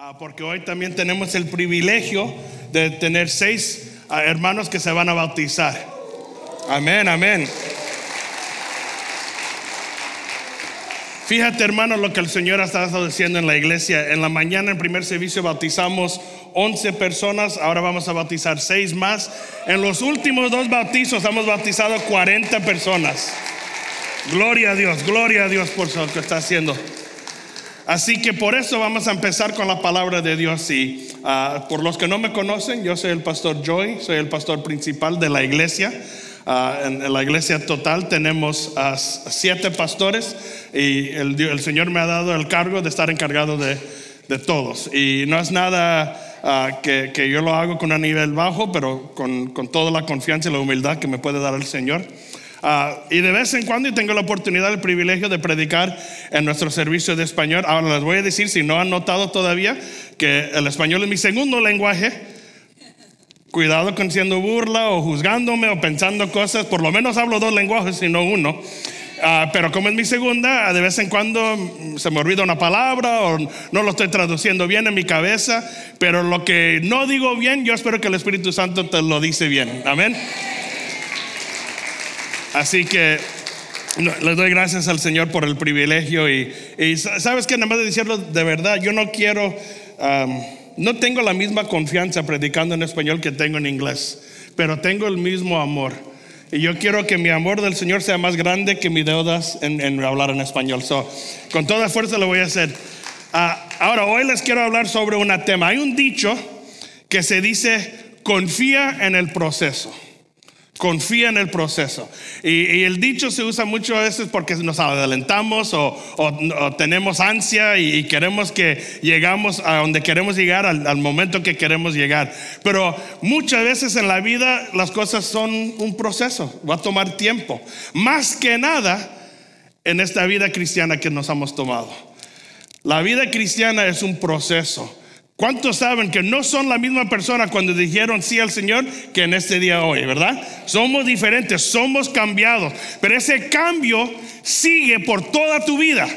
Ah, porque hoy también tenemos el privilegio de tener seis ah, hermanos que se van a bautizar. Amén, amén. Fíjate, hermano, lo que el Señor ha estado diciendo en la iglesia. En la mañana, en primer servicio, bautizamos 11 personas. Ahora vamos a bautizar seis más. En los últimos dos bautizos hemos bautizado 40 personas. Gloria a Dios, gloria a Dios por lo que está haciendo. Así que por eso vamos a empezar con la palabra de Dios. Y ah, por los que no me conocen, yo soy el pastor Joy, soy el pastor principal de la iglesia. Ah, en, la iglesia total tenemos siete pastores y el, Señor me ha dado el cargo de estar encargado de, todos. Y no es nada ah, que, yo lo hago con un nivel bajo, pero con toda la confianza y la humildad que me puede dar el Señor. Ah, y de vez en cuando tengo la oportunidad, el privilegio de predicar en nuestro servicio de español. Ahora les voy a decir, si no han notado todavía, que el español es mi segundo lenguaje. Cuidado con siendo burla o juzgándome o pensando cosas. Por lo menos hablo dos lenguajes y no uno. Ah, pero como es mi segunda, de vez en cuando se me olvida una palabra o no lo estoy traduciendo bien en mi cabeza. Pero lo que no digo bien, yo espero que el Espíritu Santo te lo dice bien. Amén. Así que les doy gracias al Señor por el privilegio y, sabes que nada más de decirlo de verdad, yo no quiero, no tengo la misma confianza predicando en español que tengo en inglés, pero tengo el mismo amor. Y yo quiero que mi amor del Señor sea más grande que mis deudas en, hablar en español. So, con toda fuerza lo voy a hacer. Ah, ahora, hoy les quiero hablar sobre un tema. Hay un dicho que se dice, confía en el proceso. Confía en el proceso. Y, el dicho se usa mucho a veces porque nos adelantamos o, tenemos ansia y, queremos que llegamos a donde queremos llegar, al, momento que queremos llegar. Pero muchas veces en la vida las cosas son un proceso, va a tomar tiempo. Más que nada en esta vida cristiana que nos hemos tomado. La vida cristiana es un proceso. ¿Cuántos saben que no son la misma persona cuando dijeron sí al Señor que en este día hoy, verdad? Somos diferentes, somos cambiados, pero ese cambio sigue por toda tu vida.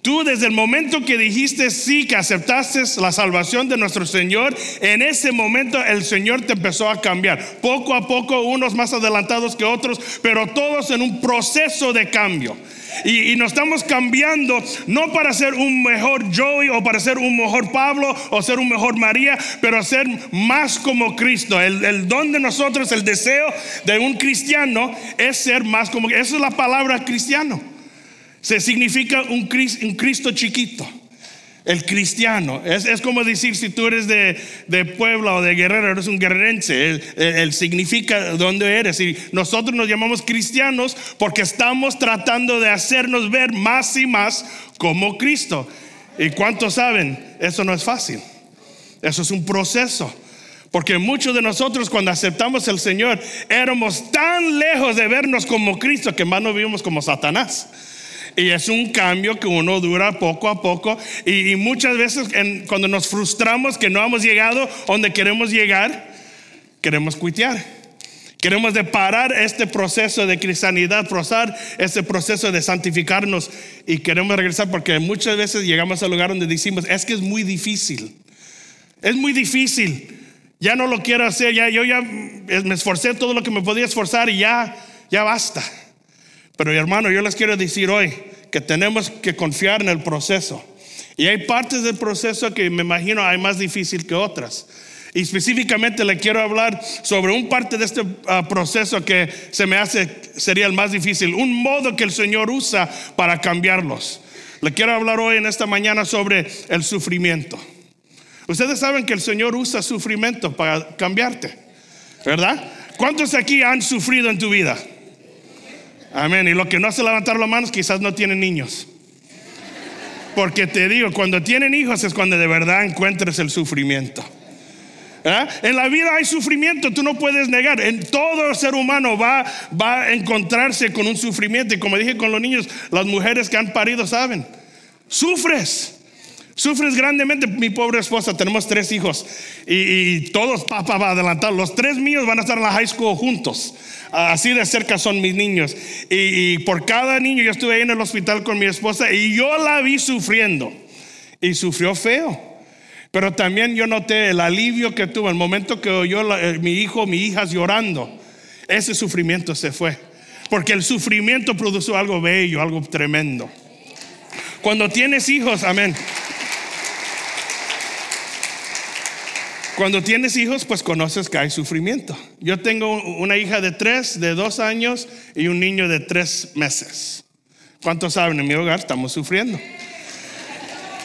Tú desde el momento que dijiste sí, que aceptaste la salvación de nuestro Señor, en ese momento el Señor te empezó a cambiar. Poco a poco, unos más adelantados que otros, pero todos en un proceso de cambio. Y, nos estamos cambiando no para ser un mejor Joey o para ser un mejor Pablo o ser un mejor María, pero ser más como Cristo. El, don de nosotros, el deseo de un cristiano es ser más como Esa es la palabra cristiano. Se significa un Cristo chiquito. El cristiano. Es, como decir, si tú eres de, de, Puebla o de Guerrero, eres un guerrerense. Él, significa dónde eres. Y nosotros nos llamamos cristianos porque estamos tratando de hacernos ver más y más como Cristo. ¿Y cuántos saben? Eso no es fácil. Eso es un proceso. Porque muchos de nosotros cuando aceptamos el Señor éramos tan lejos de vernos como Cristo que más nos vimos como Satanás. Y es un cambio que uno dura poco a poco. Y, muchas veces cuando nos frustramos que no hemos llegado donde queremos llegar, queremos cuitear. Queremos de parar este proceso de cristianidad, pasar este proceso de santificarnos y queremos regresar porque muchas veces llegamos al lugar donde decimos, es que es muy difícil. Es muy difícil. Ya no lo quiero hacer, ya yo ya me esforcé todo lo que me podía esforzar y ya ya basta. Pero hermano, yo les quiero decir hoy que tenemos que confiar en el proceso. Y hay partes del proceso que me imagino hay más difícil que otras. Y específicamente le quiero hablar sobre un parte de este ah, proceso que se me hace sería el más difícil, un modo que el Señor usa para cambiarlos. Le quiero hablar hoy en esta mañana sobre el sufrimiento. Ustedes saben que el Señor usa sufrimiento para cambiarte, ¿verdad? ¿Cuántos aquí han sufrido en tu vida? Amén. Y lo que no hace levantar las manos quizás no tienen niños. Porque te digo, cuando tienen hijos es cuando de verdad encuentres el sufrimiento. En la vida hay sufrimiento, tú no puedes negar. En todo ser humano va, va a encontrarse con un sufrimiento. Y como dije con los niños, las mujeres que han parido saben, sufres. Sufres grandemente, mi pobre esposa, tenemos tres hijos y, todos, papá va a adelantar, los tres míos van a estar en la high school juntos. Así de cerca son mis niños. Y, por cada niño, yo estuve ahí en el hospital con mi esposa y yo la vi sufriendo. Y sufrió feo. Pero también yo noté el alivio que tuvo el momento que oyó eh, mi hijo, mi hija llorando. Ese sufrimiento se fue. Porque el sufrimiento produjo algo bello, algo tremendo. Cuando tienes hijos, amén. Cuando tienes hijos, pues conoces que hay sufrimiento. Yo tengo una hija de tres, de dos años y un niño de tres meses. ¿Cuántos saben? En mi hogar estamos sufriendo.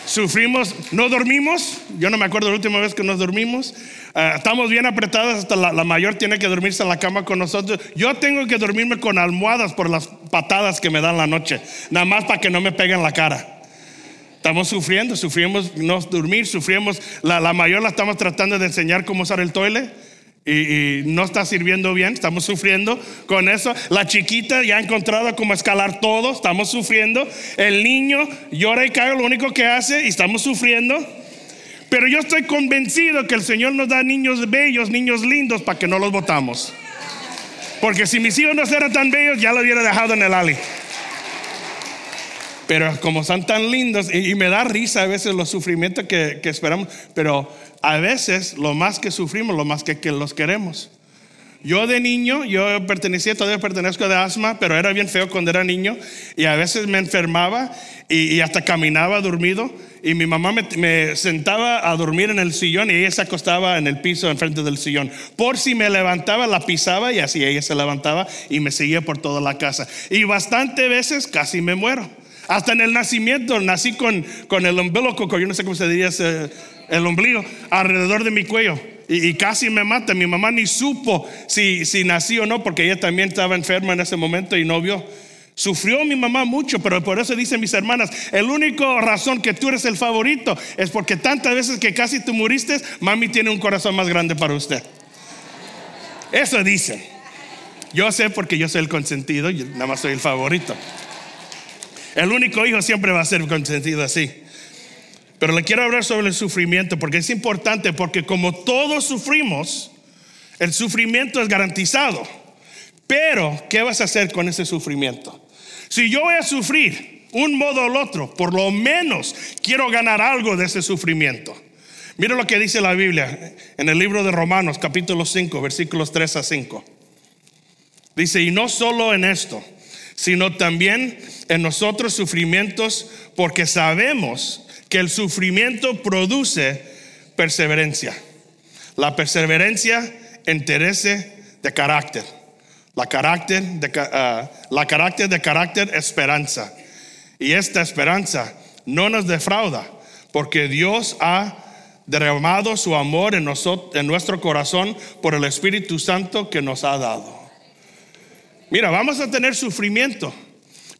Sufrimos, no dormimos. Yo no me acuerdo la última vez que nos dormimos. Ah, estamos bien apretados, hasta la, la, mayor tiene que dormirse en la cama con nosotros. Yo tengo que dormirme con almohadas por las patadas que me dan la noche, nada más para que no me peguen la cara. Estamos sufriendo, sufrimos no dormir, sufrimos. La, la mayor la estamos tratando de enseñar cómo usar el toilet. Y, y, no está sirviendo bien, estamos sufriendo con eso. La chiquita ya ha encontrado cómo escalar todo, estamos sufriendo. El niño llora y cae, lo único que hace, y estamos sufriendo. Pero yo estoy convencido que el Señor nos da niños bellos, niños lindos, para que no los votamos. Porque si mis hijos no eran tan bellos, ya lo hubiera dejado en el ali. Pero como son tan lindos, y, y me da risa a veces los sufrimientos que, que, esperamos, pero a veces lo más que sufrimos, lo más que, que los queremos. Yo de niño, yo pertenecía, todavía pertenezco de asma, pero era bien feo cuando era niño y a veces me enfermaba y, y hasta caminaba dormido y mi mamá me, me, sentaba a dormir en el sillón y ella se acostaba en el piso enfrente del sillón. Por si me levantaba, la pisaba y así ella se levantaba y me seguía por toda la casa. Y bastante veces casi me muero. Hasta en el nacimiento nací con, con el umbilico, yo no sé cómo se diría ese, el ombligo, alrededor de mi cuello. Y, y, casi me mata. Mi mamá ni supo si, si nací o no, porque ella también estaba enferma en ese momento y no vio. Sufrió mi mamá mucho, pero por eso dicen mis hermanas, el único razón que tú eres el favorito es porque tantas veces que casi tú muriste, mami tiene un corazón más grande para usted. Eso dicen. Yo sé porque yo soy el consentido y nada más soy el favorito. El único hijo siempre va a ser consentido así. Pero le quiero hablar sobre el sufrimiento porque es importante porque como todos sufrimos, el sufrimiento es garantizado. Pero, ¿qué vas a hacer con ese sufrimiento? Si yo voy a sufrir un modo o el otro, por lo menos quiero ganar algo de ese sufrimiento. Mira lo que dice la Biblia en el libro de Romanos, capítulo 5, versículos 3 a 5. Dice, y no solo en esto, sino también en nosotros sufrimientos, porque sabemos que el sufrimiento produce perseverancia. La perseverancia interese de carácter. La carácter de, uh, la carácter de carácter esperanza. Y esta esperanza no nos defrauda, porque Dios ha derramado su amor en, nosotros, en nuestro corazón por el Espíritu Santo que nos ha dado. Mira, vamos a tener sufrimiento,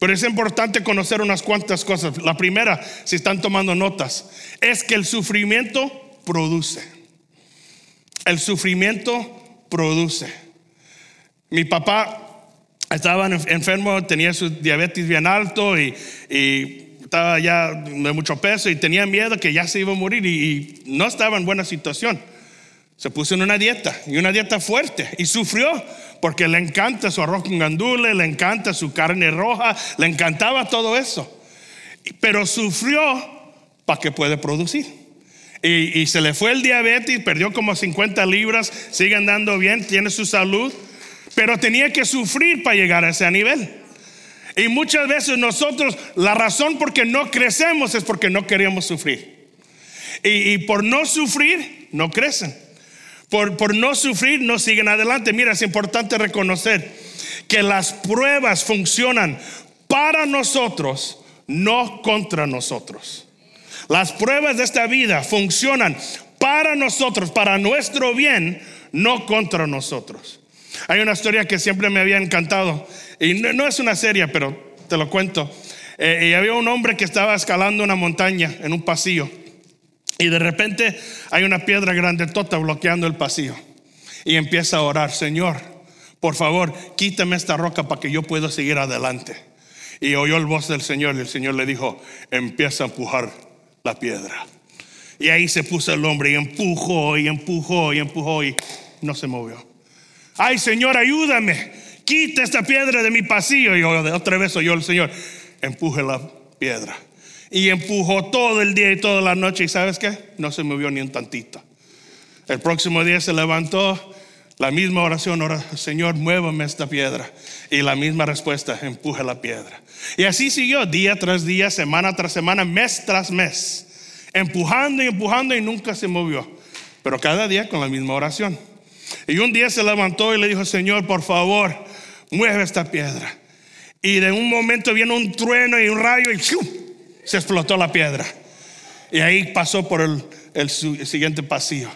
pero es importante conocer unas cuantas cosas. La primera, si están tomando notas, es que el sufrimiento produce. El sufrimiento produce. Mi papá estaba enfermo, tenía su diabetes bien alto y, estaba ya de mucho peso y tenía miedo que ya se iba a morir y no estaba en buena situación. Se puso en una dieta y una dieta fuerte y sufrió porque le encanta su arroz con gandules, le encanta su carne roja, le encantaba todo eso. Pero sufrió para que puede producir. Y, se le fue el diabetes, perdió como 50 libras, sigue andando bien, tiene su salud, pero tenía que sufrir para llegar a ese nivel. Y muchas veces nosotros, la razón por que no crecemos es porque no queríamos sufrir. Y por no sufrir, no crecen. Por, por, no sufrir, no siguen adelante. Mira, es importante reconocer que las pruebas funcionan para nosotros, no contra nosotros. Las pruebas de esta vida funcionan para nosotros, para nuestro bien, no contra nosotros. Hay una historia que siempre me había encantado, y no, no es una serie, pero te lo cuento. Eh, y había un hombre que estaba escalando una montaña en un pasillo. Y de repente hay una piedra grande tota bloqueando el pasillo. Y empieza a orar, Señor, por favor, quítame esta roca para que yo pueda seguir adelante. Y oyó el voz del Señor y el Señor le dijo, empieza a empujar la piedra. Y ahí se puso el hombre y empujó y empujó y empujó y no se movió. Ay, Señor, ayúdame. Quita esta piedra de mi pasillo. Y otra vez oyó el Señor, empuje la piedra. Y empujó todo el día y toda la noche. ¿Y sabes qué? No se movió ni un tantito. El próximo día se levantó, la misma oración, ora, Señor, muévame esta piedra. Y la misma respuesta, empuje la piedra. Y así siguió día tras día, semana tras semana, mes tras mes, empujando y empujando y nunca se movió. Pero cada día con la misma oración. Y un día se levantó y le dijo, Señor, por favor, mueve esta piedra. Y de un momento viene un trueno y un rayo y se explotó la piedra. Y ahí pasó por el, siguiente pasillo.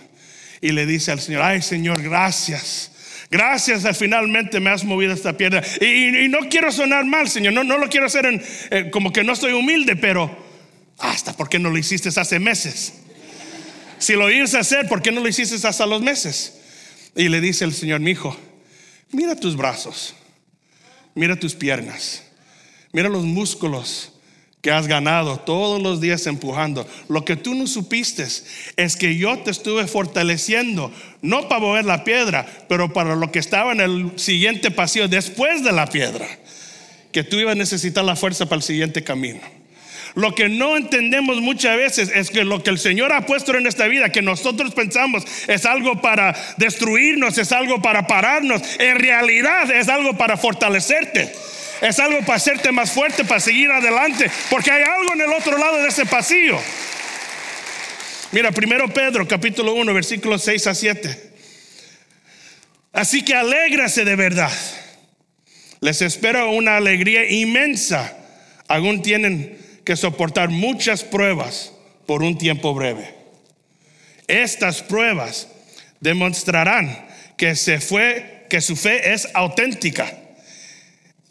Y le dice al Señor, ay Señor, gracias. Gracias, finalmente me has movido esta piedra. Y, no quiero sonar mal, Señor. No, no lo quiero hacer eh, como que no estoy humilde, pero hasta por qué no lo hiciste hace meses. Si lo ibas a hacer, ¿por qué no lo hiciste hasta los meses? Y le dice el Señor, mi hijo, mira tus brazos, mira tus piernas, mira los músculos que has ganado todos los días empujando. Lo que tú no supiste es que yo te estuve fortaleciendo, no para mover la piedra, pero para lo que estaba en el siguiente pasillo después de la piedra, que tú ibas a necesitar la fuerza para el siguiente camino. Lo que no entendemos muchas veces es que lo que el Señor ha puesto en esta vida, que nosotros pensamos es algo para destruirnos, es algo para pararnos, en realidad es algo para fortalecerte. Es algo para hacerte más fuerte, para seguir adelante, porque hay algo en el otro lado de ese pasillo. Mira, primero Pedro, capítulo 1, versículos 6 a 7. Así que alégrase de verdad. Les espera una alegría inmensa. Aún tienen que soportar muchas pruebas por un tiempo breve. Estas pruebas demostrarán que se fue que su fe es auténtica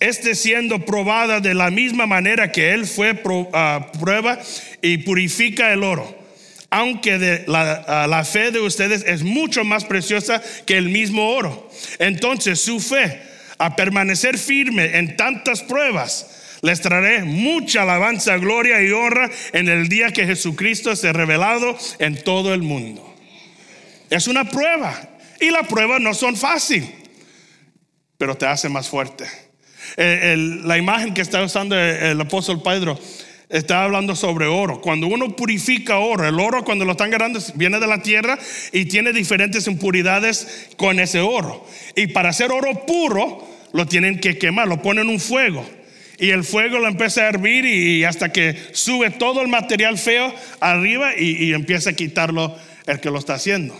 este siendo probada de la misma manera que él fue ah, prueba y purifica el oro. Aunque ah, la fe de ustedes es mucho más preciosa que el mismo oro. Entonces su fe, a permanecer firme en tantas pruebas, les traeré mucha alabanza, gloria y honra en el día que Jesucristo se revelado en todo el mundo. Es una prueba y la prueba no son fácil, pero te hace más fuerte eh, la imagen que está usando el apóstol Pedro está hablando sobre oro. Cuando uno purifica oro, el oro cuando lo están ganando viene de la tierra y tiene diferentes impuridades con ese oro. Y para hacer oro puro, lo tienen que quemar, lo ponen en un fuego. Y el fuego lo empieza a hervir y, hasta que sube todo el material feo arriba y empieza a quitarlo el que lo está haciendo.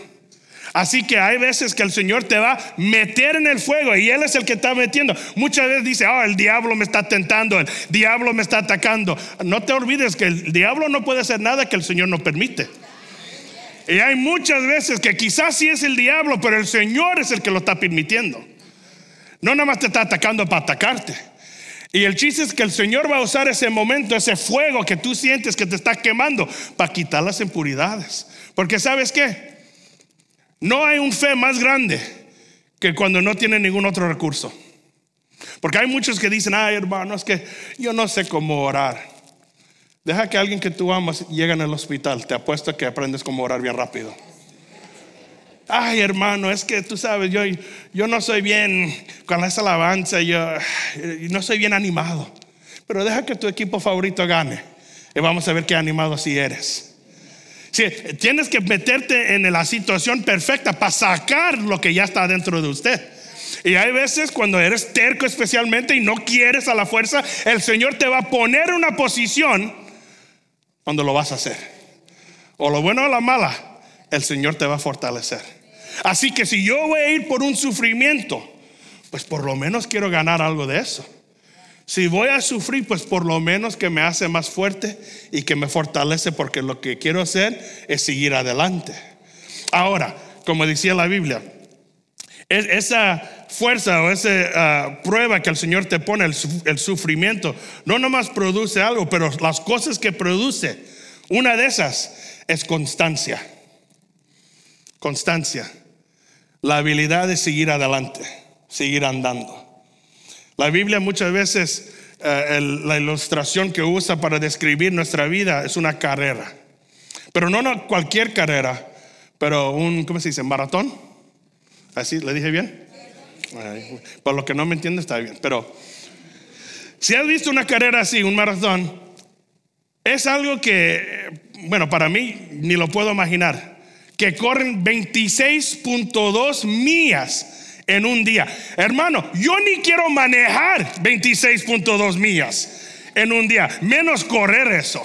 Así que hay veces que el Señor te va a meter en el fuego y Él es el que está metiendo. Muchas veces dice, oh, el diablo me está tentando, el diablo me está atacando. No te olvides que el diablo no puede hacer nada que el Señor no permite. Y hay muchas veces que quizás sí es el diablo, pero el Señor es el que lo está permitiendo. No nada más te está atacando para atacarte. Y el chiste es que el Señor va a usar ese momento, ese fuego que tú sientes que te está quemando, para quitar las impuridades. Porque sabes qué? No hay un fe más grande que cuando no tiene ningún otro recurso. Porque hay muchos que dicen, ay hermano, es que yo no sé cómo orar. Deja que alguien que tú amas llegue al hospital. Te apuesto que aprendes cómo orar bien rápido. Ay, hermano, es que tú sabes, yo, yo no soy bien con esa alabanza, yo no soy bien animado. Pero deja que tu equipo favorito gane y vamos a ver qué animado así eres tienes que meterte en la situación perfecta para sacar lo que ya está dentro de usted. Y hay veces cuando eres terco especialmente y no quieres a la fuerza, el Señor te va a poner una posición cuando lo vas a hacer. O lo bueno o la mala, el Señor te va a fortalecer. Así que si yo voy a ir por un sufrimiento, pues por lo menos quiero ganar algo de eso. Si voy a sufrir, pues por lo menos que me hace más fuerte y que me fortalece porque lo que quiero hacer es seguir adelante. Ahora, como decía la Biblia, esa fuerza o esa ah, prueba que el Señor te pone, el, el sufrimiento, no nomás produce algo, pero las cosas que produce, una de esas es constancia. Constancia. La habilidad de seguir adelante, seguir andando. La Biblia muchas veces, eh, la ilustración que usa para describir nuestra vida es una carrera. Pero no cualquier carrera, pero un, ¿cómo se dice? Maratón. ¿Así? ¿Le dije bien? por lo que no me entiende está bien. Pero si has visto una carrera así, un maratón, es algo que, bueno, para mí ni lo puedo imaginar, que corren 26.2 millas en un día. Hermano, yo ni quiero manejar 26.2 millas en un día, menos correr eso.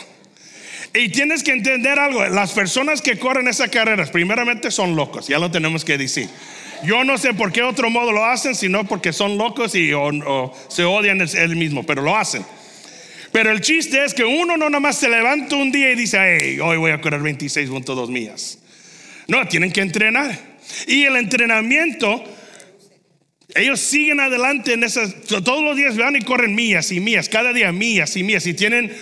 Y tienes que entender algo, las personas que corren esas carreras, primeramente son locos, ya lo tenemos que decir. Yo no sé por qué otro modo lo hacen, sino porque son locos y se odian el mismo, pero lo hacen. Pero el chiste es que uno no nada más se levanta un día y dice, hey, hoy voy a correr 26.2 millas. No, tienen que entrenar. Y el entrenamiento, ellos siguen adelante en esas, todos los días van y corren millas y millas, cada día millas y millas, y tienen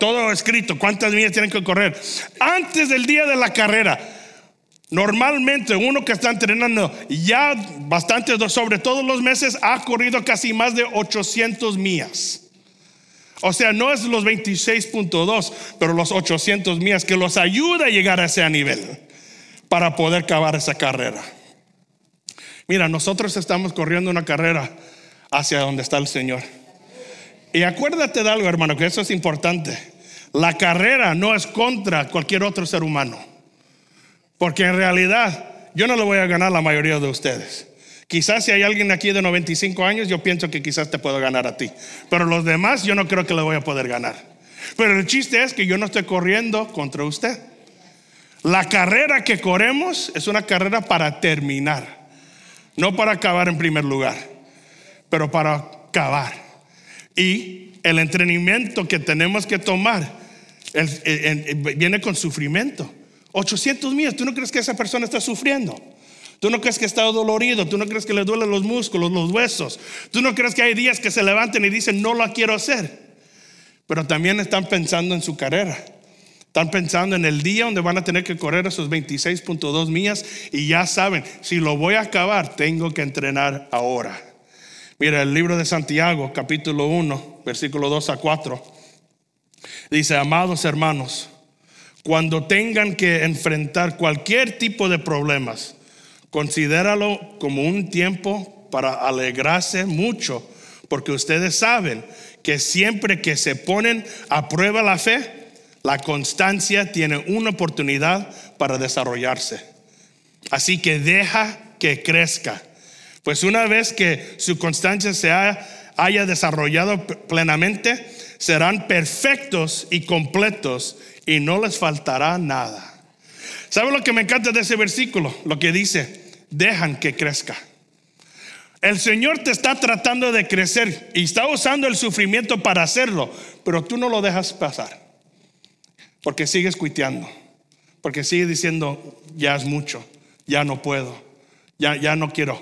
todo escrito, cuántas millas tienen que correr. Antes del día de la carrera, Normalmente uno que está entrenando ya bastante, sobre todos los meses, ha corrido casi más de 800 millas. O sea, no es los 26.2, pero los 800 millas que los ayuda a llegar a ese nivel para poder acabar esa carrera. Mira, nosotros estamos corriendo una carrera hacia donde está el Señor. Y acuérdate de algo, hermano, que eso es importante. La carrera no es contra cualquier otro ser humano. Porque en realidad yo no le voy a ganar la mayoría de ustedes. Quizás si hay alguien aquí de 95 años, yo pienso que quizás te puedo ganar a ti. Pero los demás yo no creo que le voy a poder ganar. Pero el chiste es que yo no estoy corriendo contra usted. La carrera que corremos es una carrera para terminar. No para acabar en primer lugar, pero para acabar. Y el entrenamiento que tenemos que tomar viene con sufrimiento. 800 millas, ¿tú no crees que esa persona está sufriendo? Tú no crees que está dolorido, tú no crees que le duelen los músculos, los huesos. Tú no crees que hay días que se levanten y dicen, no la quiero hacer. Pero también están pensando en su carrera. Están pensando en el día donde van a tener que correr esos 26.2 millas y ya saben, si lo voy a acabar, tengo que entrenar ahora. Mira, el libro de Santiago, capítulo 1, versículo 2 a 4, dice, amados hermanos, cuando tengan que enfrentar cualquier tipo de problemas, Considéralo como un tiempo para alegrarse mucho, porque ustedes saben que siempre que se ponen a prueba la fe, la constancia tiene una oportunidad para desarrollarse. Así que deja que crezca. Pues una vez que su constancia se haya desarrollado plenamente, serán perfectos y completos y no les faltará nada. ¿Sabe lo que me encanta de ese versículo? Lo que dice, dejan que crezca. El Señor te está tratando de crecer y está usando el sufrimiento para hacerlo, pero tú no lo dejas pasar. Porque sigues cuiteando, porque sigues diciendo, ya es mucho, ya no puedo, ya, ya no quiero.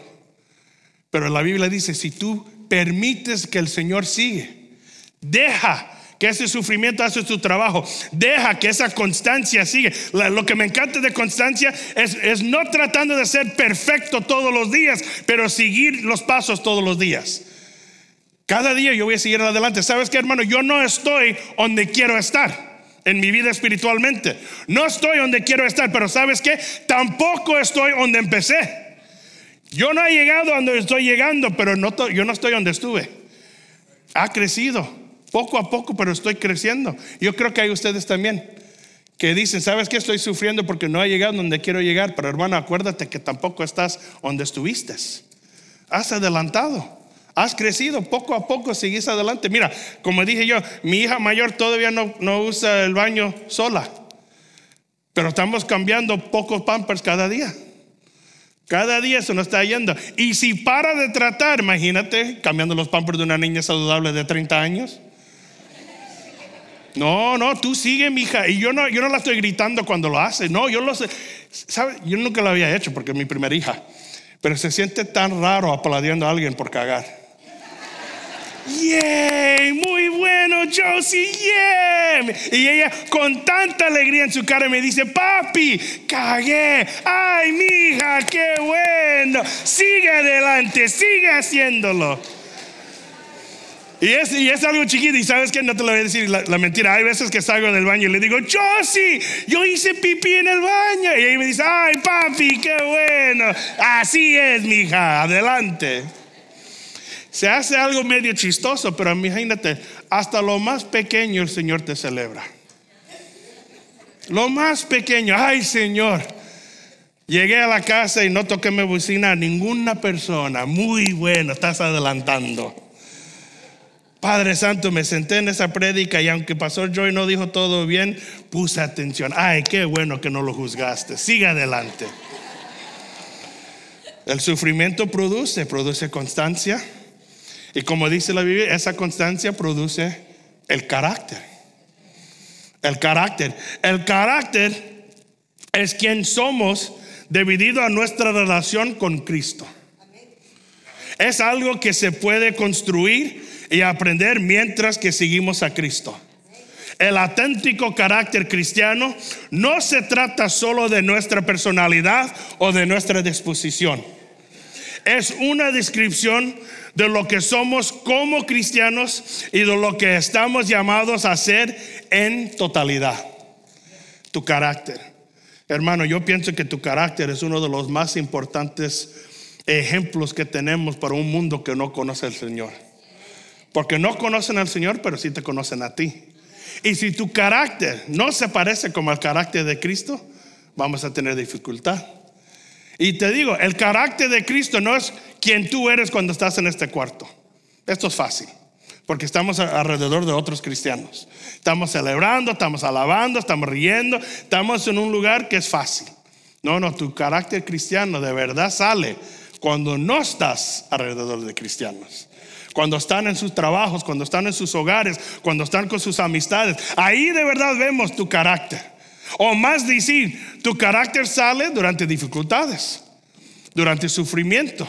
Pero la Biblia dice, si tú permites que el Señor sigue, deja que ese sufrimiento hace su trabajo. Deja que esa constancia sigue. lo que me encanta de constancia es, es no tratando de ser perfecto todos los días, pero seguir los pasos todos los días. Cada día yo voy a seguir adelante. ¿Sabes qué, hermano? Yo no estoy donde quiero estar en mi vida espiritualmente. No estoy donde quiero estar, pero ¿sabes qué? Tampoco estoy donde empecé. Yo no he llegado donde estoy llegando, pero no, yo no estoy donde estuve. Ha crecido poco a poco, pero estoy creciendo. Yo creo que hay ustedes también que dicen, ¿sabes qué? Estoy sufriendo porque no he llegado donde quiero llegar, pero hermano, acuérdate que tampoco estás donde estuviste. Has adelantado. Has crecido, poco a poco seguís adelante. Mira, como dije yo, mi hija mayor todavía no, no usa el baño sola, pero estamos cambiando pocos pampers cada día. Cada día se nos está yendo. Y si para de tratar, imagínate cambiando los pampers de una niña saludable de 30 años. No, no, tú sigue, mija. Y yo no, yo no la estoy gritando cuando lo hace. No, yo lo sé. ¿Sabe? Yo nunca lo había hecho porque es mi primera hija. Pero se siente tan raro aplaudiendo a alguien por cagar. ¡Yay! Muy bueno, Josie, ¡yeah! Y ella con tanta alegría en su cara me dice, papi, cagué. ¡Ay, mija, qué bueno! Sigue adelante, sigue haciéndolo. Y es, y es algo chiquito, y sabes que no te lo voy a decir la, mentira. Hay veces que salgo del baño y le digo, yo sí, yo hice pipí en el baño. Y ella me dice, ay, papi, qué bueno. Así es, mija, adelante. Se hace algo medio chistoso, pero imagínate, hasta lo más pequeño el Señor te celebra. Lo más pequeño, ay Señor. Llegué a la casa y no toqué mi bocina a ninguna persona. Muy bueno, estás adelantando. Padre Santo, me senté en esa prédica y aunque Pastor Joy no dijo todo bien, puse atención. Ay, qué bueno que no lo juzgaste. Siga adelante. El sufrimiento produce, produce constancia. Y como dice la Biblia, esa constancia produce el carácter. El carácter. El carácter es quien somos debido a nuestra relación con Cristo. Es algo que se puede construir y aprender mientras que seguimos a Cristo. El auténtico carácter cristiano no se trata solo de nuestra personalidad o de nuestra disposición. Es una descripción de lo que somos como cristianos y de lo que estamos llamados a ser en totalidad. Tu carácter. Hermano, yo pienso que tu carácter es uno de los más importantes ejemplos que tenemos para un mundo que no conoce al Señor. Porque no conocen al Señor, pero sí te conocen a ti. Y si tu carácter no se parece como el carácter de Cristo, vamos a tener dificultad. Y te digo, el carácter de Cristo no es quien tú eres cuando estás en este cuarto. Esto es fácil, porque estamos alrededor de otros cristianos. Estamos celebrando, estamos alabando, estamos riendo, estamos en un lugar que es fácil. No, no, tu carácter cristiano de verdad sale cuando no estás alrededor de cristianos cuando están en sus trabajos, cuando están en sus hogares, cuando están con sus amistades. Ahí de verdad vemos tu carácter. O más decir, tu carácter sale durante dificultades, durante sufrimiento.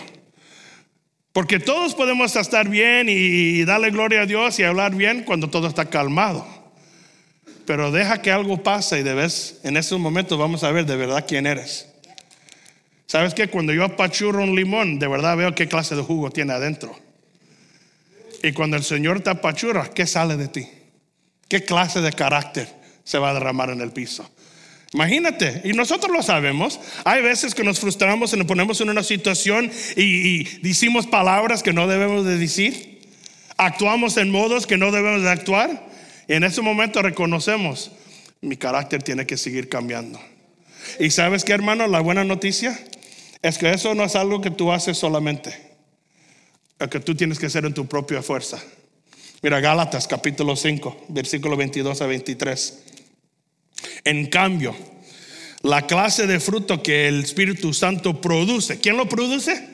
Porque todos podemos estar bien y darle gloria a Dios y hablar bien cuando todo está calmado. Pero deja que algo pase y de vez en esos momentos vamos a ver de verdad quién eres. ¿Sabes qué? Cuando yo apachurro un limón, de verdad veo qué clase de jugo tiene adentro. Y cuando el Señor te apachurra, ¿qué sale de ti? ¿Qué clase de carácter se va a derramar en el piso? Imagínate, y nosotros lo sabemos, hay veces que nos frustramos y nos ponemos en una situación y, decimos palabras que no debemos de decir, actuamos en modos que no debemos de actuar, y en ese momento reconocemos, mi carácter tiene que seguir cambiando. Y sabes qué, hermano, la buena noticia es que eso no es algo que tú haces solamente que tú tienes que hacer en tu propia fuerza. Mira, Gálatas capítulo 5, versículo 22 a 23. En cambio, la clase de fruto que el Espíritu Santo produce, ¿quién lo produce?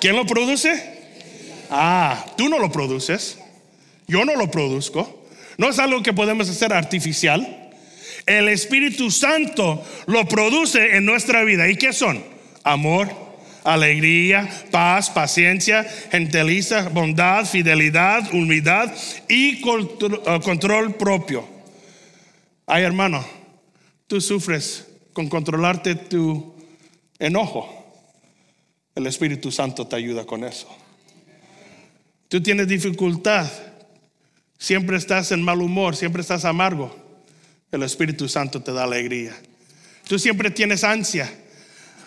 ¿Quién lo produce? Ah, tú no lo produces, yo no lo produzco, no es algo que podemos hacer artificial. El Espíritu Santo lo produce en nuestra vida. ¿Y qué son? Amor, alegría, paz, paciencia, gentiliza, bondad, fidelidad, humildad y eh, control propio. Ay, hermano, tú sufres con controlarte tu enojo. El Espíritu Santo te ayuda con eso. Tú tienes dificultad, siempre estás en mal humor, siempre estás amargo. El Espíritu Santo te da alegría. Tú siempre tienes ansia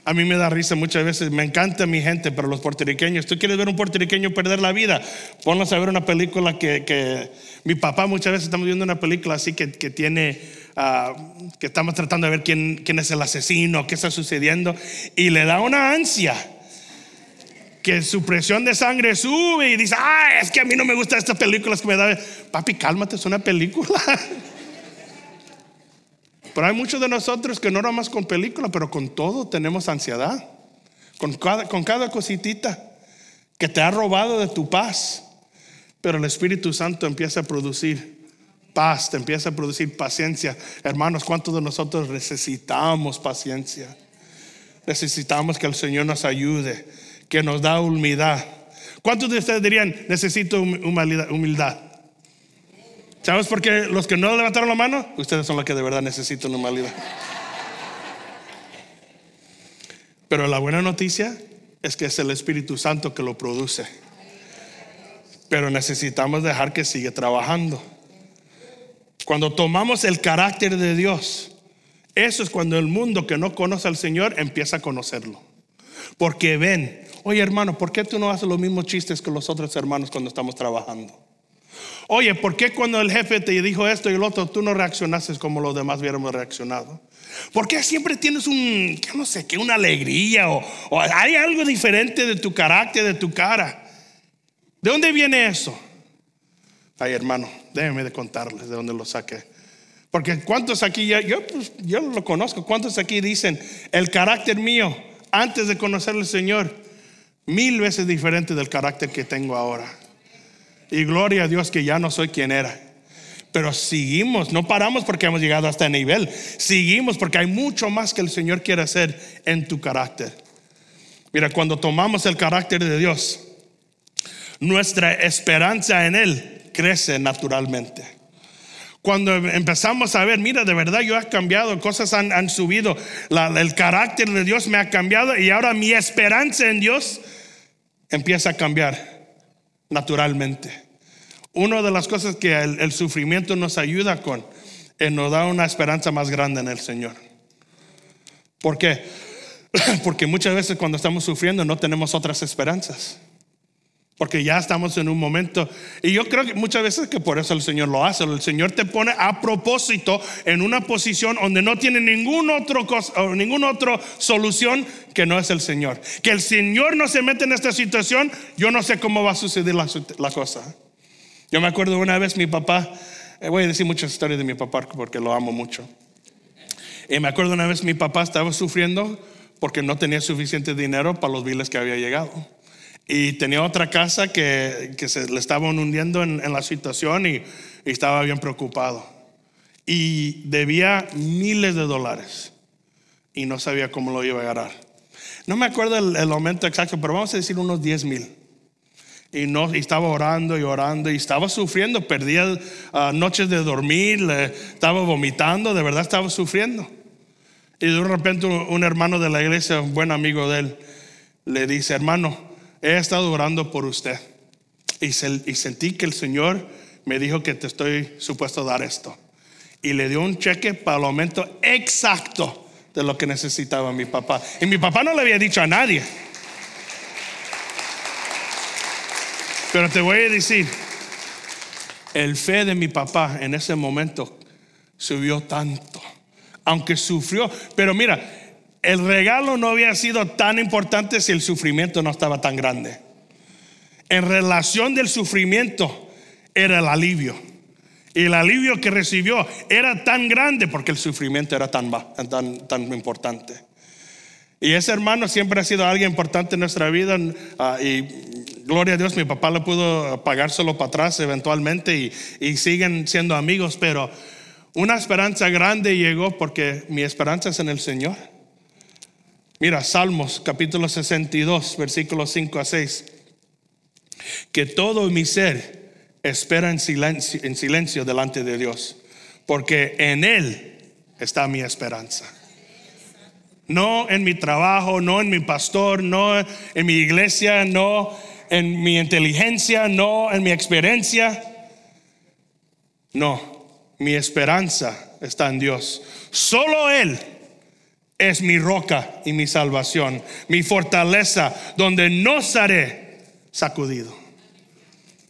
a mí me da risa muchas veces, me encanta mi gente, pero los puertorriqueños, tú quieres ver un puertorriqueño perder la vida, ponlos a ver una película que, mi papá muchas veces estamos viendo una película así que, tiene, ah, que estamos tratando de ver quién, quién es el asesino, qué está sucediendo, y le da una ansia que su presión de sangre sube y dice, ah, es que a mí no me gustan estas películas que me da. Papi, cálmate, es una película. Pero hay muchos de nosotros que no más con película, pero con todo tenemos ansiedad. Con cada, con cada cositita que te ha robado de tu paz. Pero el Espíritu Santo empieza a producir paz, empieza a producir paciencia. Hermanos, ¿cuántos de nosotros necesitamos paciencia? Necesitamos que el Señor nos ayude, que nos da humildad. ¿Cuántos de ustedes dirían, necesito humildad? ¿Sabes por qué los que no levantaron la mano? Ustedes son los que de verdad necesitan normalidad. Pero la buena noticia es que es el Espíritu Santo que lo produce. Pero necesitamos dejar que siga trabajando. Cuando tomamos el carácter de Dios, eso es cuando el mundo que no conoce al Señor empieza a conocerlo. Porque ven, oye hermano, ¿por qué tú no haces los mismos chistes que los otros hermanos cuando estamos trabajando? Oye, ¿por qué cuando el jefe te dijo esto y el otro, tú no reaccionaste como los demás hubiéramos reaccionado? ¿Por qué siempre tienes un, no sé qué, una alegría o, o hay algo diferente de tu carácter, de tu cara? ¿De dónde viene eso? Ay, hermano, déjenme de contarles de dónde lo saqué. Porque cuántos aquí, ya, yo, pues, yo lo conozco, cuántos aquí dicen, el carácter mío antes de conocer al Señor, mil veces diferente del carácter que tengo ahora. Y gloria a Dios que ya no soy quien era. Pero seguimos, no paramos porque hemos llegado hasta este nivel. Seguimos porque hay mucho más que el Señor quiere hacer en tu carácter. Mira, cuando tomamos el carácter de Dios, nuestra esperanza en Él crece naturalmente. Cuando empezamos a ver, mira, de verdad yo he cambiado, cosas han, subido, el carácter de Dios me ha cambiado y ahora mi esperanza en Dios empieza a cambiar naturalmente. Una de las cosas que el, sufrimiento nos ayuda con es nos da una esperanza más grande en el Señor. ¿Por qué? Porque muchas veces cuando estamos sufriendo no tenemos otras esperanzas. Porque ya estamos en un momento, y yo creo que muchas veces que por eso el Señor lo hace, el Señor te pone a propósito en una posición donde no tiene ningún otro ninguna otra solución que no es el Señor. Que el Señor no se mete en esta situación, yo no sé cómo va a suceder la, la cosa. Yo me acuerdo una vez mi papá, eh, voy a decir muchas historias de mi papá porque lo amo mucho. Y me acuerdo una vez mi papá estaba sufriendo porque no tenía suficiente dinero para los biles que había llegado. Y tenía otra casa que, se le estaban hundiendo en, la situación y, estaba bien preocupado. Y debía miles de dólares y no sabía cómo lo iba a ganar. No me acuerdo el, el aumento exacto, pero vamos a decir unos 10 mil. Y, no, estaba orando y orando y estaba sufriendo, perdía ah, noches de dormir, estaba vomitando, de verdad estaba sufriendo. Y de repente un hermano de la iglesia, un buen amigo de él, le dice, hermano, he estado orando por usted y, sentí que el Señor me dijo que te estoy supuesto a dar esto. Y le dio un cheque para el aumento exacto de lo que necesitaba mi papá. Y mi papá no le había dicho a nadie. Pero te voy a decir, el fe de mi papá en ese momento subió tanto, aunque sufrió. Pero mira, el regalo no había sido tan importante si el sufrimiento no estaba tan grande. En relación del sufrimiento era el alivio. Y el alivio que recibió era tan grande porque el sufrimiento era tan, tan, tan importante. Y ese hermano siempre ha sido alguien importante en nuestra vida. Ah, y gloria a Dios, mi papá le pudo pagárselo para atrás eventualmente y, y siguen siendo amigos. Pero una esperanza grande llegó porque mi esperanza es en el Señor. Mira, Salmos capítulo 62, versículos 5 a 6. Que todo mi ser espera en silencio, en silencio delante de Dios, porque en Él está mi esperanza. No en mi trabajo, no en mi pastor, no en mi iglesia, no en mi inteligencia, no en mi experiencia. No, mi esperanza está en Dios. Solo Él es mi roca y mi salvación, mi fortaleza, donde no seré sacudido.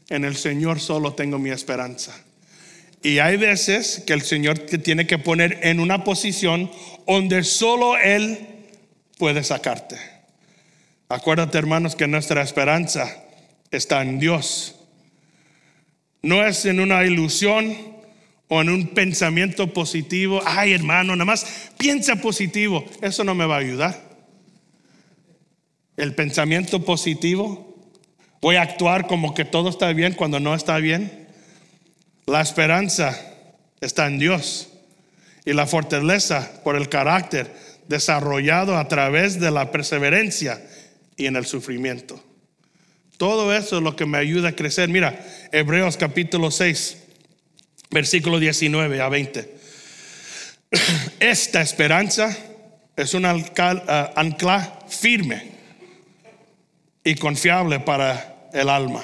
En el Señor solo tengo mi esperanza. Y hay veces que el Señor te tiene que poner en una posición donde solo Él puede sacarte. Acuérdate, hermanos, que nuestra esperanza está en Dios. No es en una ilusión, o en un pensamiento positivo, ay hermano, nada más piensa positivo, eso no me va a ayudar. El pensamiento positivo, voy a actuar como que todo está bien cuando no está bien. La esperanza está en Dios y la fortaleza por el carácter desarrollado a través de la perseverancia y en el sufrimiento. Todo eso es lo que me ayuda a crecer. Mira, Hebreos capítulo 6 versículo 19 a 20. Esta esperanza es un eh, ancla firme y confiable para el alma.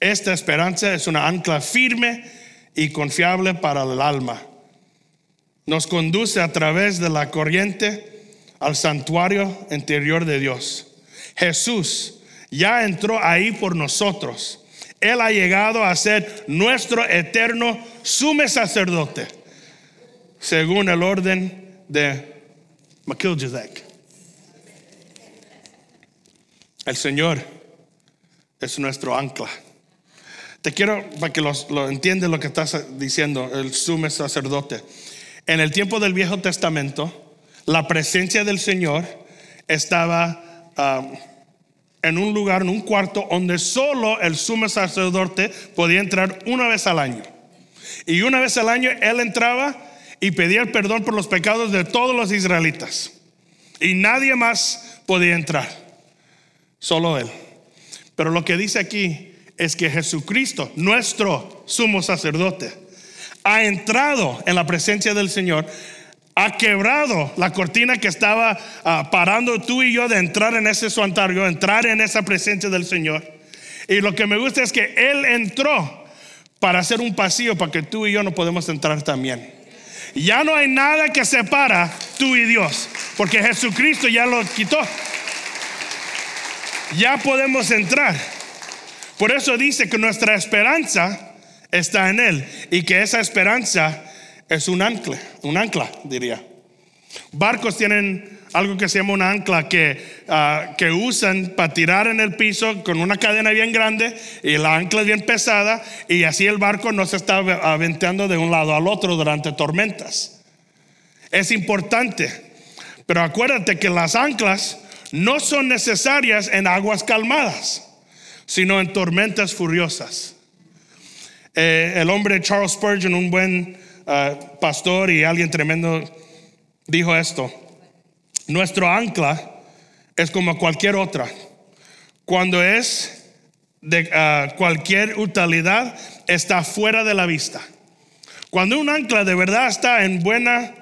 Esta esperanza es una ancla firme y confiable para el alma. Nos conduce a través de la corriente al santuario interior de Dios. Jesús ya entró ahí por nosotros Él ha llegado a ser nuestro eterno sumo sacerdote, según el orden de Melchizedek. El Señor es nuestro ancla. Te quiero para que lo entiendas lo que estás diciendo, el sumo sacerdote. En el tiempo del Viejo Testamento, la presencia del Señor estaba um, en un lugar, en un cuarto, donde solo el sumo sacerdote podía entrar una vez al año. Y una vez al año él entraba y pedía el perdón por los pecados de todos los israelitas. Y nadie más podía entrar, solo él. Pero lo que dice aquí es que Jesucristo, nuestro sumo sacerdote, ha entrado en la presencia del Señor, ha quebrado la cortina que estaba ah, parando tú y yo de entrar en ese santuario, entrar en esa presencia del Señor. Y lo que me gusta es que Él entró para hacer un pasillo para que tú y yo no podemos entrar también. Ya no hay nada que separa tú y Dios, porque Jesucristo ya lo quitó. Ya podemos entrar. Por eso dice que nuestra esperanza está en Él y que esa esperanza es un ancla, un ancla, diría. Barcos tienen algo que se llama un ancla que, ah, que usan para tirar en el piso con una cadena bien grande y la ancla es bien pesada y así el barco no se está aventeando de un lado al otro durante tormentas. Es importante, pero acuérdate que las anclas no son necesarias en aguas calmadas sino en tormentas furiosas. Eh, el hombre Charles Spurgeon, un buen eh, pastor y alguien tremendo, dijo esto, nuestro ancla es como cualquier otra. Cuando es de eh, cualquier utilidad, está fuera de la vista. Cuando un ancla de verdad está en buena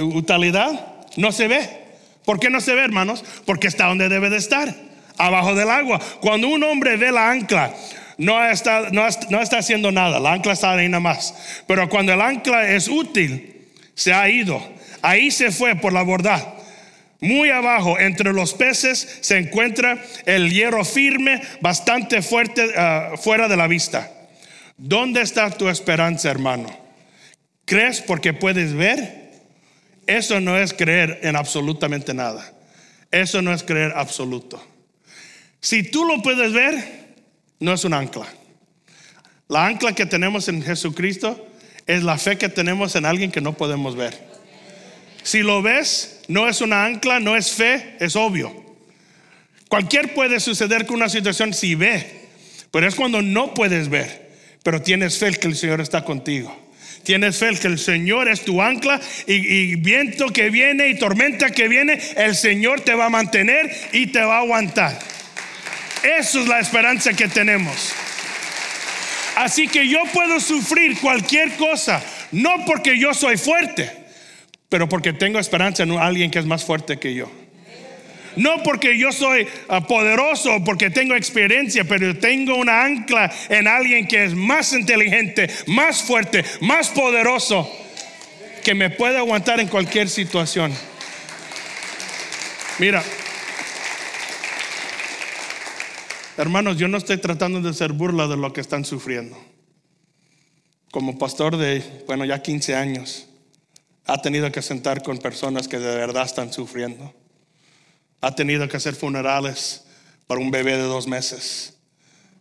utilidad, no se ve. ¿Por qué no se ve, hermanos? Porque está donde debe de estar abajo del agua. Cuando un hombre ve la ancla, no está, no, está haciendo nada, la ancla está ahí nada más. Pero cuando el ancla es útil, se ha ido. Ahí se fue por la borda. Muy abajo, entre los peces, se encuentra el hierro firme, bastante fuerte, ah, fuera de la vista. ¿Dónde está tu esperanza, hermano? ¿Crees porque puedes ver? Eso no es creer en absolutamente nada. Eso no es creer absoluto. Si tú lo puedes ver, no es un ancla. La ancla que tenemos en Jesucristo es la fe que tenemos en alguien que no podemos ver. Si lo ves, no es una ancla, no es fe, es obvio. Cualquier puede suceder con una situación si ve, pero es cuando no puedes ver, pero tienes fe que el Señor está contigo. Tienes fe que el Señor es tu ancla y, y, viento que viene y tormenta que viene, el Señor te va a mantener y te va a aguantar. Eso es la esperanza que tenemos. Así que yo puedo sufrir cualquier cosa, no porque yo soy fuerte, pero porque tengo esperanza en alguien que es más fuerte que yo. No porque yo soy ah, poderoso, porque tengo experiencia, pero tengo una ancla en alguien que es más inteligente, más fuerte, más poderoso, que me puede aguantar en cualquier situación. Mira, Hermanos, yo no estoy tratando de ser burla de lo que están sufriendo. Como pastor de, bueno, ya 15 años, ha tenido que sentar con personas que de verdad están sufriendo. Ha tenido que hacer funerales para un bebé de dos meses.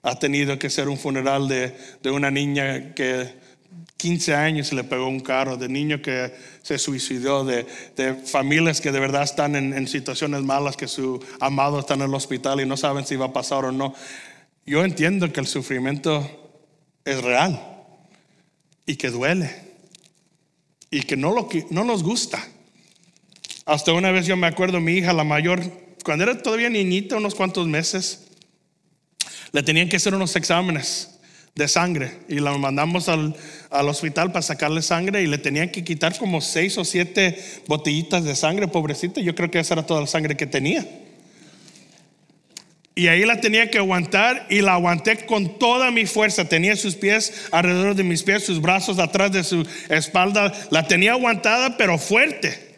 Ha tenido que hacer un funeral de, de una niña que 15 años le pegó un carro, de niño que se suicidó, de, familias que de verdad están en, situaciones malas, que su amado está en el hospital y no saben si va a pasar o no. Yo entiendo que el sufrimiento es real y que duele y que no, lo, no nos gusta. Hasta una vez yo me acuerdo, mi hija, la mayor, cuando era todavía niñita, unos cuantos meses, le tenían que hacer unos exámenes de sangre y la mandamos al, hospital para sacarle sangre y le tenían que quitar como seis o siete botellitas de sangre, pobrecita. Yo creo que esa era toda la sangre que tenía. Y ahí la tenía que aguantar y la aguanté con toda mi fuerza. Tenía sus pies alrededor de mis pies, sus brazos atrás de su espalda. La tenía aguantada pero fuerte.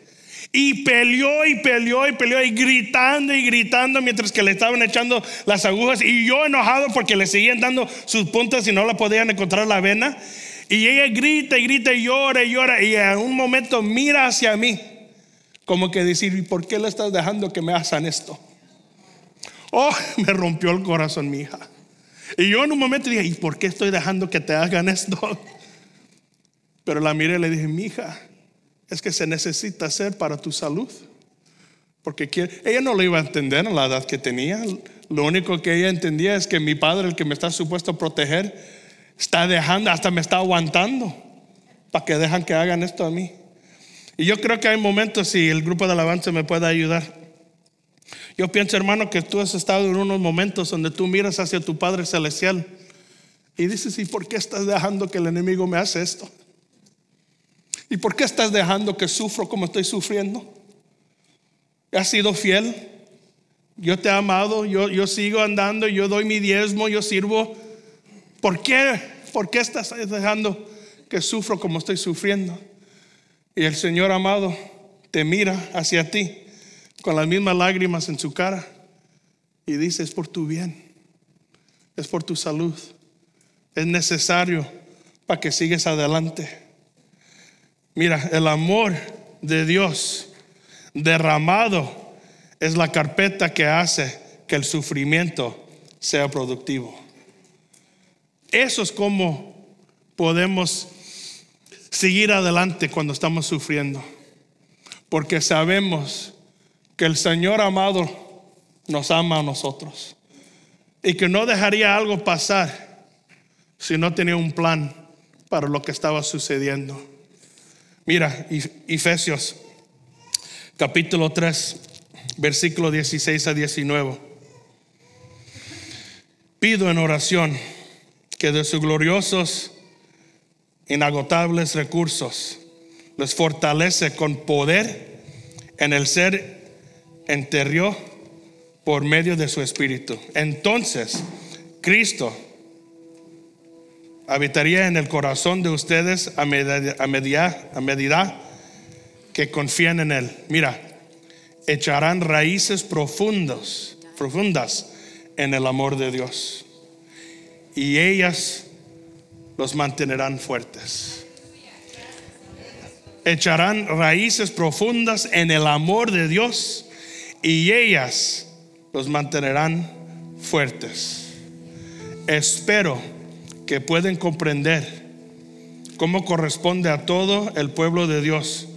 Y peleó y peleó y peleó y gritando y gritando mientras que le estaban echando las agujas. Y yo enojado porque le seguían dando sus puntas y no la podían encontrar la vena. Y ella grita y grita y llora y llora. Y en un momento mira hacia mí. Como que decir, ¿y por qué le estás dejando que me hagan esto? Oh, me rompió el corazón mi hija. Y yo en un momento dije, ¿y por qué estoy dejando que te hagan esto? Pero la miré y le dije, mi hija, es que se necesita hacer para tu salud. Porque ella no lo iba a entender en la edad que tenía. Lo único que ella entendía es que mi padre, el que me está supuesto a proteger, está dejando, hasta me está aguantando para que dejan que hagan esto a mí. Y yo creo que hay momentos, si el grupo de alabanza me puede ayudar. Yo pienso, hermano, que tú has estado en unos momentos donde tú miras hacia tu Padre Celestial y dices, ¿y por qué estás dejando que el enemigo me hace esto? ¿Y por qué estás dejando que sufro como estoy sufriendo? ¿Has sido fiel? Yo te he amado, yo, yo sigo andando, yo doy mi diezmo, yo sirvo. ¿Por qué? ¿Por qué estás dejando que sufro como estoy sufriendo? Y el Señor amado te mira hacia ti con las mismas lágrimas en su cara y dice, es por tu bien, es por tu salud, es necesario para que sigas adelante. Mira, el amor de Dios derramado es la carpeta que hace que el sufrimiento sea productivo. Eso es como podemos seguir adelante cuando estamos sufriendo, porque sabemos que el Señor amado nos ama a nosotros y que no dejaría algo pasar si no tenía un plan para lo que estaba sucediendo. Mira, Efesios capítulo 3, versículo 16 a 19. Pido en oración que de sus gloriosos, inagotables recursos les fortalece con poder en el ser interior por medio de su espíritu. Entonces, Cristo habitaría en el corazón de ustedes a medida, a medida, que confían en Él. Mira, echarán raíces profundas, profundas en el amor de Dios. Y ellas los mantendrán fuertes. Echarán raíces profundas en el amor de Dios y ellas los mantendrán fuertes. Espero que pueden comprender cómo corresponde a todo el pueblo de Dios,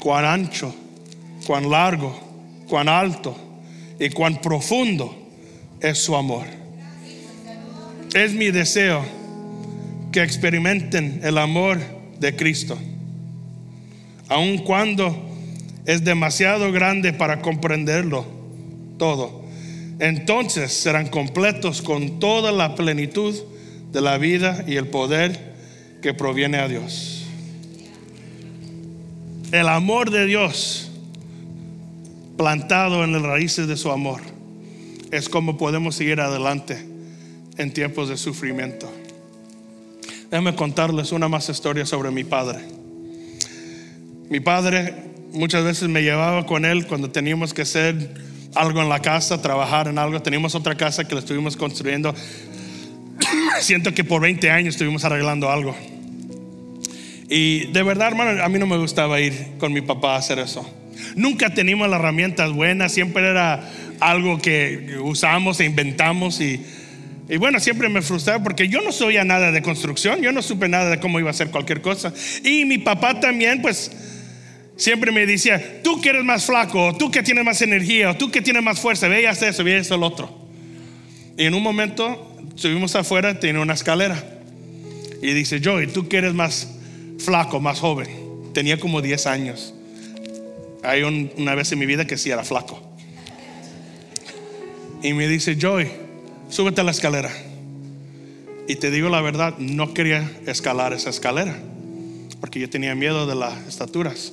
cuán ancho, cuán largo, cuán alto y cuán profundo es su amor. Es mi deseo que experimenten el amor de Cristo, aun cuando es demasiado grande para comprenderlo todo. Entonces serán completos con toda la plenitud de la vida y el poder que proviene a Dios. El amor de Dios plantado en las raíces de su amor es como podemos seguir adelante en tiempos de sufrimiento. Déjenme contarles una más historia sobre mi padre. Mi padre muchas veces me llevaba con él cuando teníamos que hacer algo en la casa, trabajar en algo. Teníamos otra casa que le estuvimos construyendo siento que por 20 años estuvimos arreglando algo. Y de verdad, hermano, a mí no me gustaba ir con mi papá a hacer eso. Nunca teníamos las herramientas buenas, siempre era algo que usamos e inventamos y, y bueno, siempre me frustraba porque yo no sabía nada de construcción, yo no supe nada de cómo iba a hacer cualquier cosa. Y mi papá también, pues, siempre me decía, tú que eres más flaco, tú que tienes más energía, tú que tienes más fuerza, ve y haz eso, ve eso, el otro. Y en un momento subimos afuera, tiene una escalera. Y dice, Joey, tú que eres más flaco, más joven. Tenía como 10 años. Hay una vez en mi vida que sí era flaco. Y me dice, Joey, súbete a la escalera. Y te digo la verdad, no quería escalar esa escalera. Porque yo tenía miedo de las estaturas.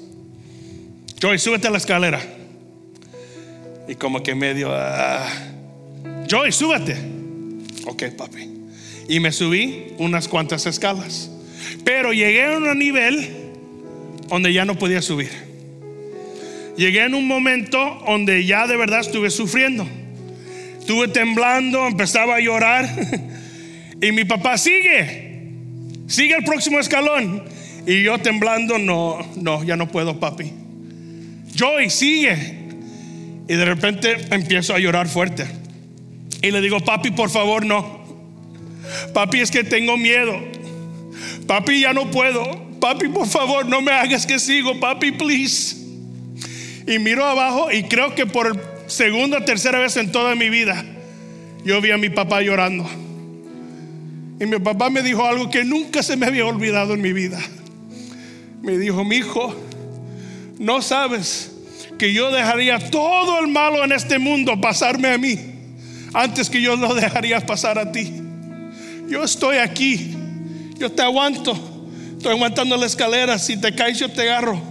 Joey, súbete a la escalera. Y como que medio, uh, Joey, súbete. Ok, papi. Y me subí unas cuantas escalas. Pero llegué a un nivel donde ya no podía subir. llegué en un momento donde ya de verdad estuve sufriendo. Estuve temblando, empezaba a llorar. y mi papá sigue, sigue el próximo escalón. Y yo temblando, no, no, ya no puedo, papi. Joy, sigue. Y de repente empiezo a llorar fuerte. Y le digo, papi, por favor, no. Papi, es que tengo miedo. Papi, ya no puedo. Papi, por favor, no me hagas que sigo. Papi, please. Y miro abajo y creo que por segunda o tercera vez en toda mi vida, yo vi a mi papá llorando. Y mi papá me dijo algo que nunca se me había olvidado en mi vida. Me dijo, mi hijo, no sabes que yo dejaría todo el malo en este mundo pasarme a mí antes que yo lo dejaría pasar a ti. Yo estoy aquí, yo te aguanto, estoy aguantando la escalera, si te caes yo te agarro.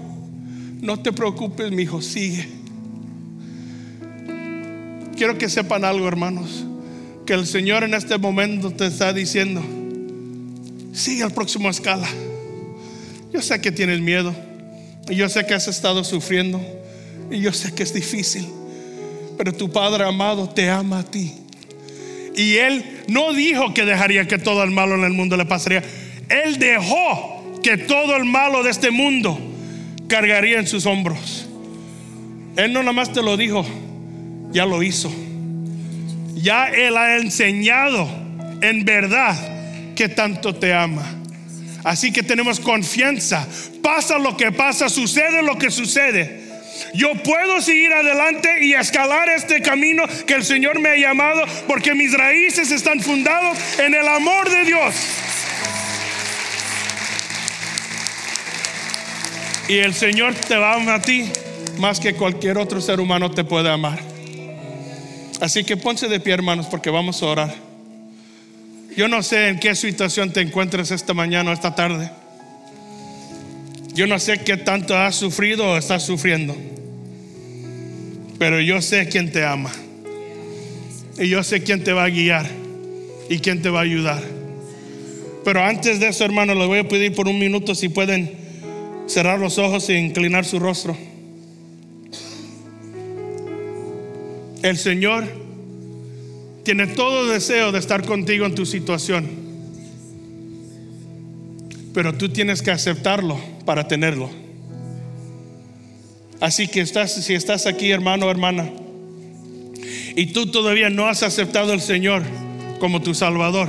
No te preocupes, mi hijo, sigue. Quiero que sepan algo, hermanos, que el Señor en este momento te está diciendo, sigue al próximo escala. Yo sé que tienes miedo, y yo sé que has estado sufriendo, y yo sé que es difícil, pero tu Padre amado te ama a ti. Y Él no dijo que dejaría que todo el malo en el mundo le pasaría. Él dejó que todo el malo de este mundo cargaría en sus hombros. Él no nada más te lo dijo, ya lo hizo. Ya Él ha enseñado en verdad que tanto te ama. Así que tenemos confianza. Pasa lo que pasa, sucede lo que sucede. Yo puedo seguir adelante y escalar este camino que el Señor me ha llamado porque mis raíces están fundados en el amor de Dios. Y el Señor te va a amar a ti más que cualquier otro ser humano te puede amar. Así que ponse de pie, hermanos, porque vamos a orar. Yo no sé en qué situación te encuentres esta mañana o esta tarde. Yo no sé qué tanto has sufrido o estás sufriendo. Pero yo sé quién te ama. Y yo sé quién te va a guiar y quién te va a ayudar. Pero antes de eso, hermano, les voy a pedir por un minuto si pueden cerrar los ojos e inclinar su rostro. El Señor tiene todo deseo de estar contigo en tu situación. Pero tú tienes que aceptarlo para tenerlo. Así que estás, si estás aquí, hermano o hermana, y tú todavía no has aceptado al Señor como tu Salvador.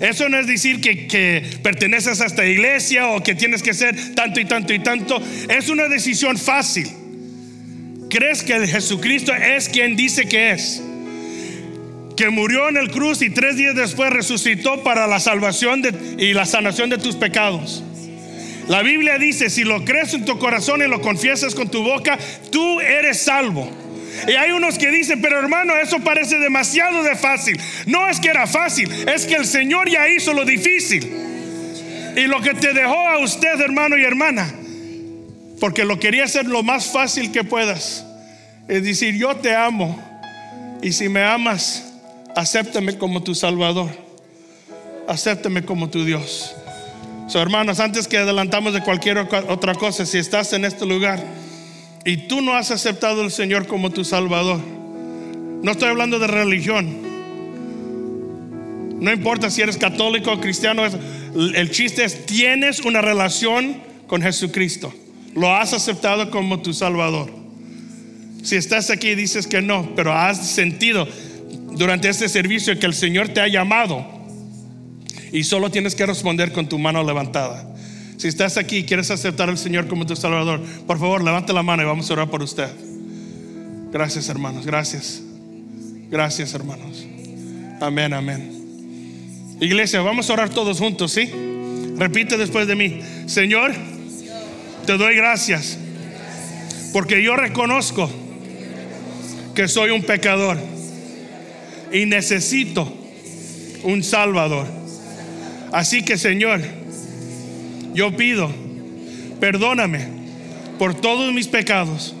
Eso no es decir que, que, perteneces a esta iglesia o que tienes que ser tanto y tanto y tanto. Es una decisión fácil. ¿Crees que Jesucristo es quien dice que es? Que murió en el cruz y tres días después resucitó para la salvación y la sanación de tus pecados. La Biblia dice, si lo crees en tu corazón y lo confiesas con tu boca, tú eres salvo. Y hay unos que dicen, pero hermano, eso parece demasiado de fácil. No es que era fácil, es que el Señor ya hizo lo difícil. Y lo que te dejó a usted, hermano y hermana, porque lo quería hacer lo más fácil que puedas, es decir, yo te amo. Y si me amas, acéptame como tu Salvador. Acéptame como tu Dios. So, hermanos, antes que adelantamos de cualquier otra cosa, si estás en este lugar y tú no has aceptado al Señor como tu Salvador, no estoy hablando de religión. No importa si eres católico cristiano, el chiste es, tienes una relación con Jesucristo. Lo has aceptado como tu Salvador. Si estás aquí y dices que no, pero has sentido durante este servicio que el Señor te ha llamado y solo tienes que responder con tu mano levantada. Si estás aquí y quieres aceptar al Señor como tu Salvador, por favor, levante la mano y vamos a orar por usted. Gracias, hermanos. Gracias. Gracias, hermanos. Amén, amén. Iglesia, vamos a orar todos juntos, ¿sí? Repite después de mí. Señor, te doy gracias porque yo reconozco que soy un pecador y necesito un Salvador. Así que Señor, yo pido, perdóname por todos mis pecados.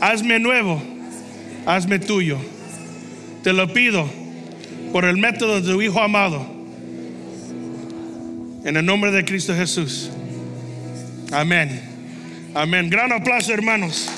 Hazme nuevo, hazme tuyo. Te lo pido por el método de tu Hijo amado. En el nombre de Cristo Jesús. Amén. Amén. Gran aplauso, hermanos.